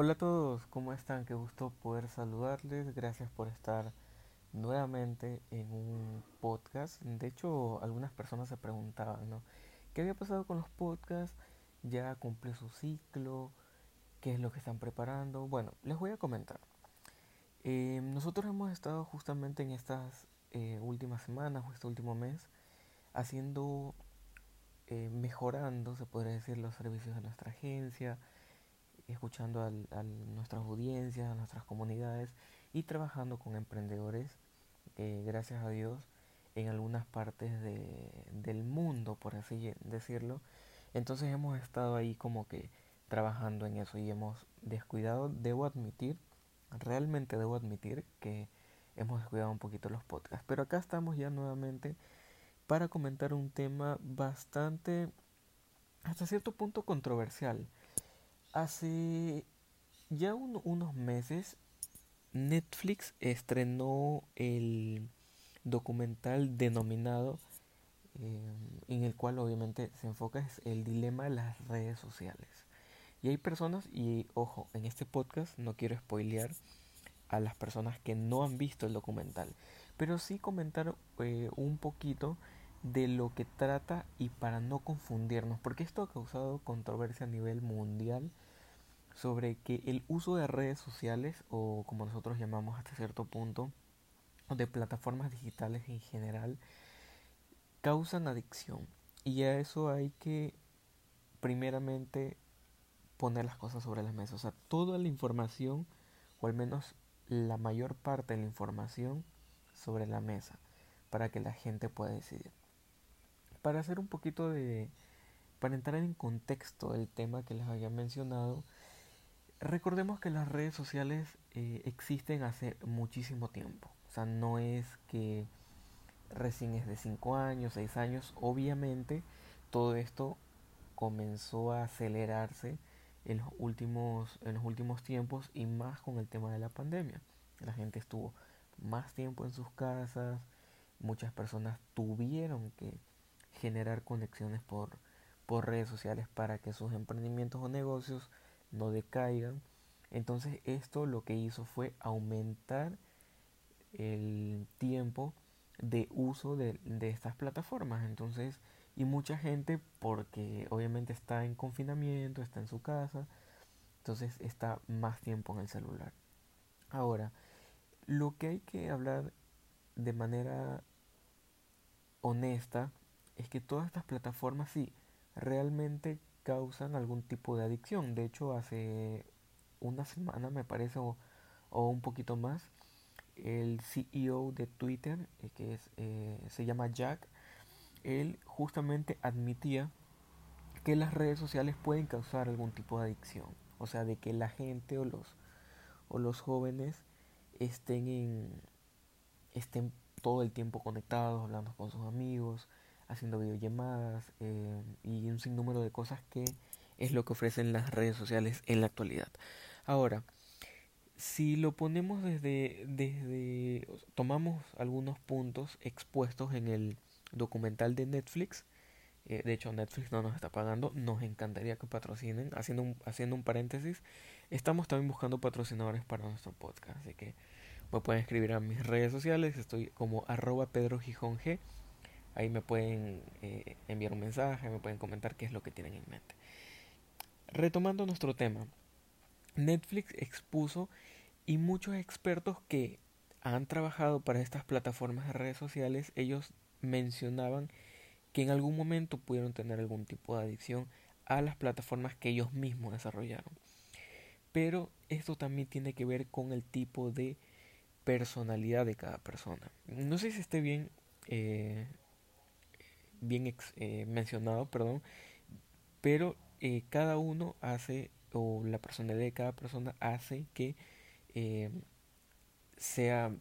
Hola a todos, ¿cómo están? Qué gusto poder saludarles. Gracias por estar nuevamente en un podcast. De hecho, algunas personas se preguntaban, ¿no? ¿Qué había pasado con los podcasts? ¿Ya cumplió su ciclo? ¿Qué es lo que están preparando? Bueno, les voy a comentar. Eh, nosotros hemos estado justamente en estas eh, últimas semanas o este último mes haciendo, eh, mejorando, se podría decir, los servicios de nuestra agencia escuchando a nuestras audiencias, a nuestras comunidades y trabajando con emprendedores, eh, gracias a Dios, en algunas partes del mundo, por así decirlo. Entonces hemos estado ahí como que trabajando en eso y hemos descuidado, debo admitir, realmente debo admitir que hemos descuidado un poquito los podcasts. Pero acá estamos ya nuevamente para comentar un tema bastante, hasta cierto punto controversial Hace ya unos meses Netflix estrenó el documental denominado eh, en el cual obviamente se enfoca es el dilema de las redes sociales. Y hay personas, y ojo, en este podcast no quiero spoilear a las personas que no han visto el documental, pero sí comentar eh, un poquito de lo que trata y para no confundirnos, porque esto ha causado controversia a nivel mundial sobre que el uso de redes sociales o como nosotros llamamos hasta cierto punto de plataformas digitales en general causan adicción. Y a eso hay que primeramente poner las cosas sobre la mesa. O sea toda la información o al menos la mayor parte de la información sobre la mesa para que la gente pueda decidir. Para hacer un poquito de para entrar en contexto del tema que les había mencionado Recordemos que las redes sociales eh, existen hace muchísimo tiempo. O sea, no es que recién es de 5 años, 6 años. Obviamente todo esto comenzó a acelerarse en los últimos, en los últimos tiempos y más con el tema de la pandemia. La gente estuvo más tiempo en sus casas, muchas personas tuvieron que generar conexiones por, por redes sociales para que sus emprendimientos o negocios no decaigan. Entonces esto lo que hizo fue aumentar el tiempo de uso de, estas plataformas. Entonces, y mucha gente porque obviamente está en confinamiento, está en su casa, entonces está más tiempo en el celular. Ahora, lo que hay que hablar de manera honesta es que todas estas plataformas sí realmente causan algún tipo de adicción. De hecho, hace una semana me parece o, un poquito más, el CEO de Twitter, eh, que es, eh, se llama Jack, él justamente admitía que las redes sociales pueden causar algún tipo de adicción. O sea, de que la gente o los, o los jóvenes estén, en, estén todo el tiempo conectados, hablando con sus amigos, haciendo videollamadas eh, y un sinnúmero de cosas que es lo que ofrecen las redes sociales en la actualidad. Ahora, si lo ponemos desde, desde tomamos algunos puntos expuestos en el documental de Netflix, eh, de hecho Netflix no nos está pagando, nos encantaría que patrocinen, haciendo un, haciendo un paréntesis, estamos también buscando patrocinadores para nuestro podcast, así que me pueden escribir a mis redes sociales, estoy como arroba Pedro Gijón G Ahí me pueden eh, enviar un mensaje, me pueden comentar qué es lo que tienen en mente. Retomando nuestro tema, Netflix expuso y muchos expertos que han trabajado para estas plataformas de redes sociales, ellos mencionaban que en algún momento pudieron tener algún tipo de adicción a las plataformas que ellos mismos desarrollaron. Pero esto también tiene que ver con el tipo de personalidad de cada persona. No sé si esté bien eh, bien eh, mencionado, perdón, pero eh, cada uno hace, o la personalidad de cada persona hace que eh, sea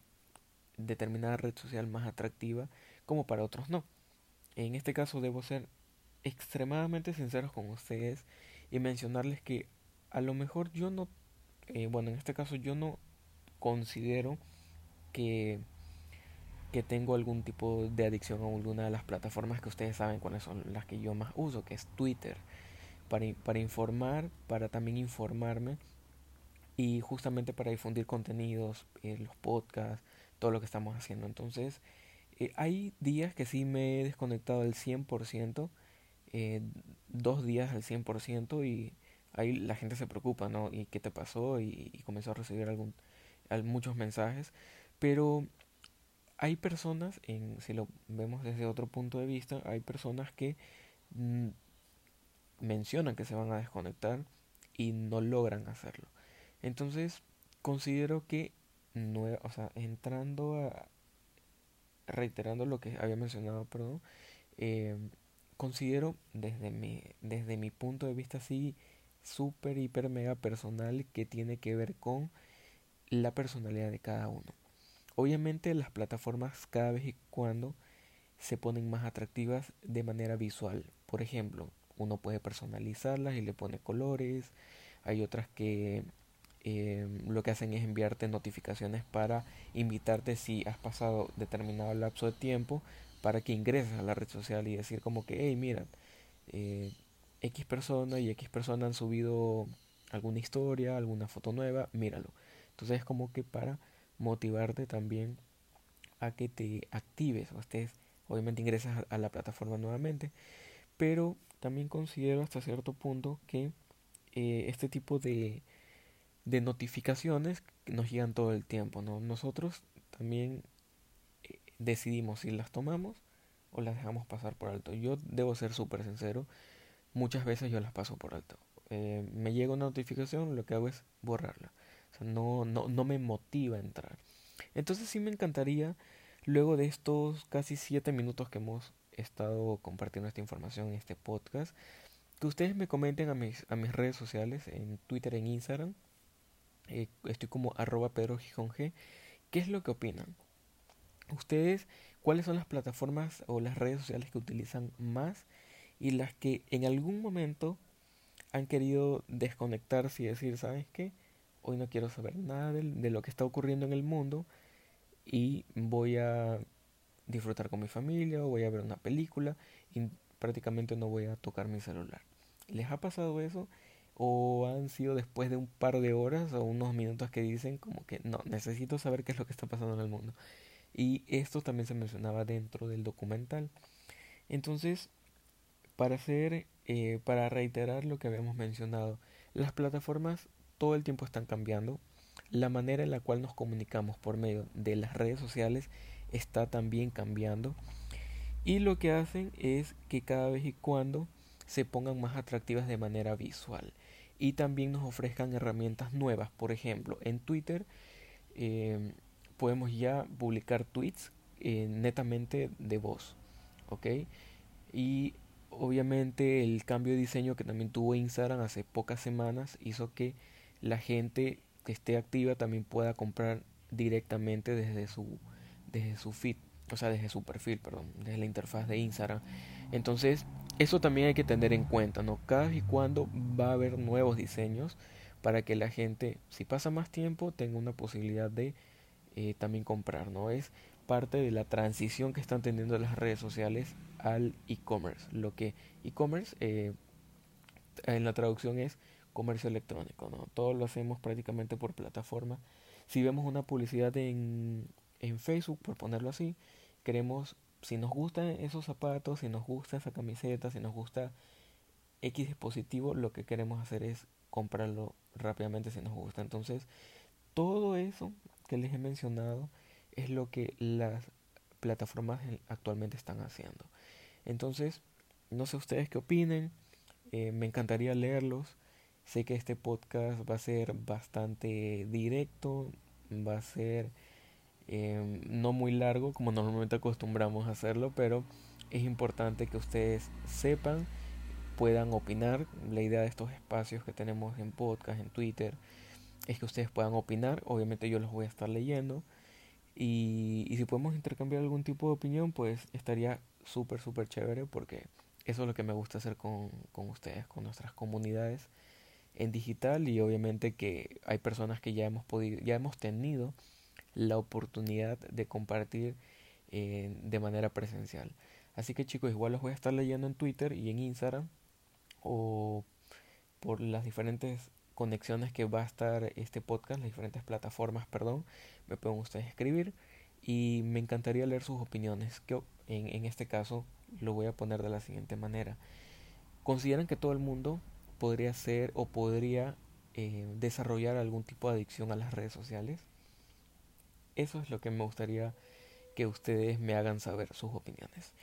determinada red social más atractiva, como para otros no. En este caso debo ser extremadamente sinceros con ustedes y mencionarles que a lo mejor yo no, bueno, en este caso yo no considero que que tengo algún tipo de adicción a alguna de las plataformas que ustedes saben cuáles son las que yo más uso, que es Twitter, para, para informar, para también informarme y justamente para difundir contenidos, eh, los podcasts, todo lo que estamos haciendo. Entonces, eh, hay días que sí me he desconectado al 100%, eh, dos días al 100% y ahí la gente se preocupa, ¿no? ¿Y qué te pasó? Y, comenzó a recibir algún, muchos mensajes. Pero hay personas, si lo vemos desde otro punto de vista, hay personas que mm, mencionan que se van a desconectar y no logran hacerlo. Entonces, considero que, o sea, entrando a, reiterando lo que había mencionado, perdón, eh, considero desde mi, desde mi punto de vista así súper, hiper, mega personal que tiene que ver con la personalidad de cada uno. Obviamente las plataformas cada vez y cuando se ponen más atractivas de manera visual. Por ejemplo, uno puede personalizarlas y le pone colores. Hay otras que eh, lo que hacen es enviarte notificaciones para invitarte si has pasado determinado lapso de tiempo para que ingreses a la red social y decir como que, hey, mira, eh, X persona y X persona han subido alguna historia, alguna foto nueva, míralo. Entonces es como que para motivarte también a que te actives o estés, obviamente ingresas a la plataforma nuevamente, pero también considero hasta cierto punto que eh, este tipo de, de notificaciones nos llegan todo el tiempo. ¿no? Nosotros también eh, decidimos si las tomamos o las dejamos pasar por alto. Yo debo ser súper sincero, muchas veces yo las paso por alto. Eh, me llega una notificación, lo que hago es borrarla. No, no, no me motiva a entrar. Entonces sí me encantaría, luego de estos casi siete minutos que hemos estado compartiendo esta información en este podcast, que ustedes me comenten a mis, a mis redes sociales, en Twitter, en Instagram. Eh, estoy como arroba Pedro Gijón G. ¿Qué es lo que opinan? Ustedes, ¿cuáles son las plataformas o las redes sociales que utilizan más y las que en algún momento han querido desconectarse y decir, ¿sabes qué? Hoy no quiero saber nada de, lo que está ocurriendo en el mundo y voy a disfrutar con mi familia o voy a ver una película y prácticamente no voy a tocar mi celular. ¿Les ha pasado eso? ¿O han sido después de un par de horas o unos minutos que dicen como que no, necesito saber qué es lo que está pasando en el mundo? Y esto también se mencionaba dentro del documental. Entonces, para hacer, eh, para reiterar lo que habíamos mencionado, las plataformas todo el tiempo están cambiando. La manera en la cual nos comunicamos por medio de las redes sociales está también cambiando. Y lo que hacen es que cada vez y cuando se pongan más atractivas de manera visual. Y también nos ofrezcan herramientas nuevas. Por ejemplo, en Twitter em, podemos ya publicar tweets eh, netamente de voz. ¿Ok? Y obviamente el cambio de diseño que también tuvo Instagram hace pocas semanas hizo que la gente que esté activa también pueda comprar directamente desde su desde su feed, o sea, desde su perfil, perdón, desde la interfaz de Instagram. Entonces, eso también hay que tener en cuenta, ¿no? Cada y cuando va a haber nuevos diseños para que la gente, si pasa más tiempo, tenga una posibilidad de eh, también comprar, ¿no? Es parte de la transición que están teniendo las redes sociales al e-commerce. Lo que e-commerce eh, en la traducción es comercio electrónico, ¿no? Todo lo hacemos prácticamente por plataforma. Si vemos una publicidad en en Facebook, por ponerlo así, queremos, si nos gustan esos zapatos, si nos gusta esa camiseta, si nos gusta X dispositivo, lo que queremos hacer es comprarlo rápidamente si nos gusta. Entonces, todo eso que les he mencionado es lo que las plataformas actualmente están haciendo. Entonces, no sé ustedes qué opinen, eh, me encantaría leerlos. Sé que este podcast va a ser bastante directo, va a ser Em, no muy largo como normalmente acostumbramos a hacerlo, pero es importante que ustedes sepan, puedan opinar. La idea de estos espacios que tenemos en podcast, en Twitter, es que ustedes puedan opinar. Obviamente yo los voy a estar leyendo. Y, y si podemos intercambiar algún tipo de opinión, pues estaría súper, súper chévere porque eso es lo que me gusta hacer con, con ustedes, con nuestras comunidades en digital y obviamente que hay personas que ya hemos podido, ya hemos tenido la oportunidad de compartir eh, de manera presencial. Así que chicos, igual los voy a estar leyendo en Twitter y en Instagram o por las diferentes conexiones que va a estar este podcast, las diferentes plataformas, perdón, me pueden ustedes escribir y me encantaría leer sus opiniones, que en, en este caso lo voy a poner de la siguiente manera. ¿Consideran que todo el mundo podría ser o podría eh, desarrollar algún tipo de adicción a las redes sociales? Eso es lo que me gustaría que ustedes me hagan saber sus opiniones.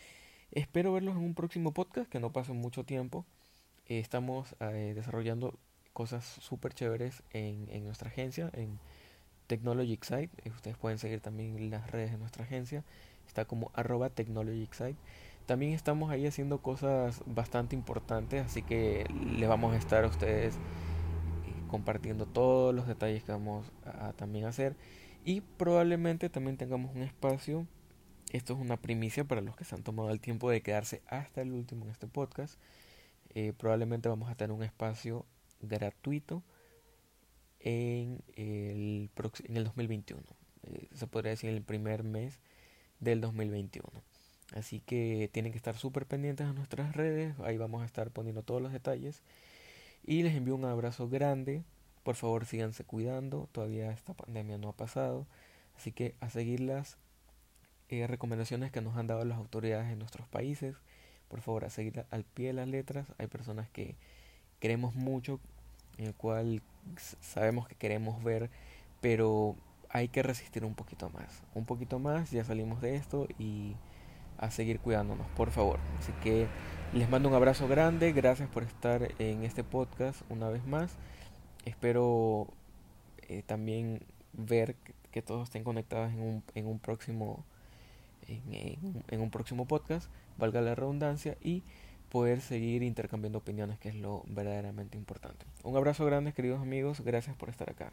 Espero verlos en un próximo podcast, que no pase mucho tiempo. Eh, estamos eh, desarrollando cosas súper chéveres en, en, nuestra agencia, en Technology Excite. ustedes pueden seguir también las redes de nuestra agencia. Está como arroba Technology Excite. También estamos ahí haciendo cosas bastante importantes, así que le vamos a estar a ustedes compartiendo todos los detalles que vamos a, también hacer. Y probablemente también tengamos un espacio. Esto es una primicia para los que se han tomado el tiempo de quedarse hasta el último en este podcast. Eh, probablemente vamos a tener un espacio gratuito en el, en el 2021 eh, se podría decir el primer mes del 2021 así que tienen que estar súper pendientes a nuestras redes ahí vamos a estar poniendo todos los detalles y les envío un abrazo grande. Por favor, síganse cuidando. Todavía esta pandemia no ha pasado. Así que a seguir las eh, recomendaciones que nos han dado las autoridades en nuestros países. Por favor, a seguir al pie de las letras. Hay personas que queremos mucho, en el cual sabemos que queremos ver, pero hay que resistir un poquito más. Un poquito más, ya salimos de esto y a seguir cuidándonos, por favor. Así que les mando un abrazo grande, gracias por estar en este podcast una vez más. Espero eh, también ver que, todos estén conectados en un, en un próximo en, un próximo podcast, valga la redundancia, y poder seguir intercambiando opiniones, que es lo verdaderamente importante. Un abrazo grande, queridos amigos, gracias por estar acá.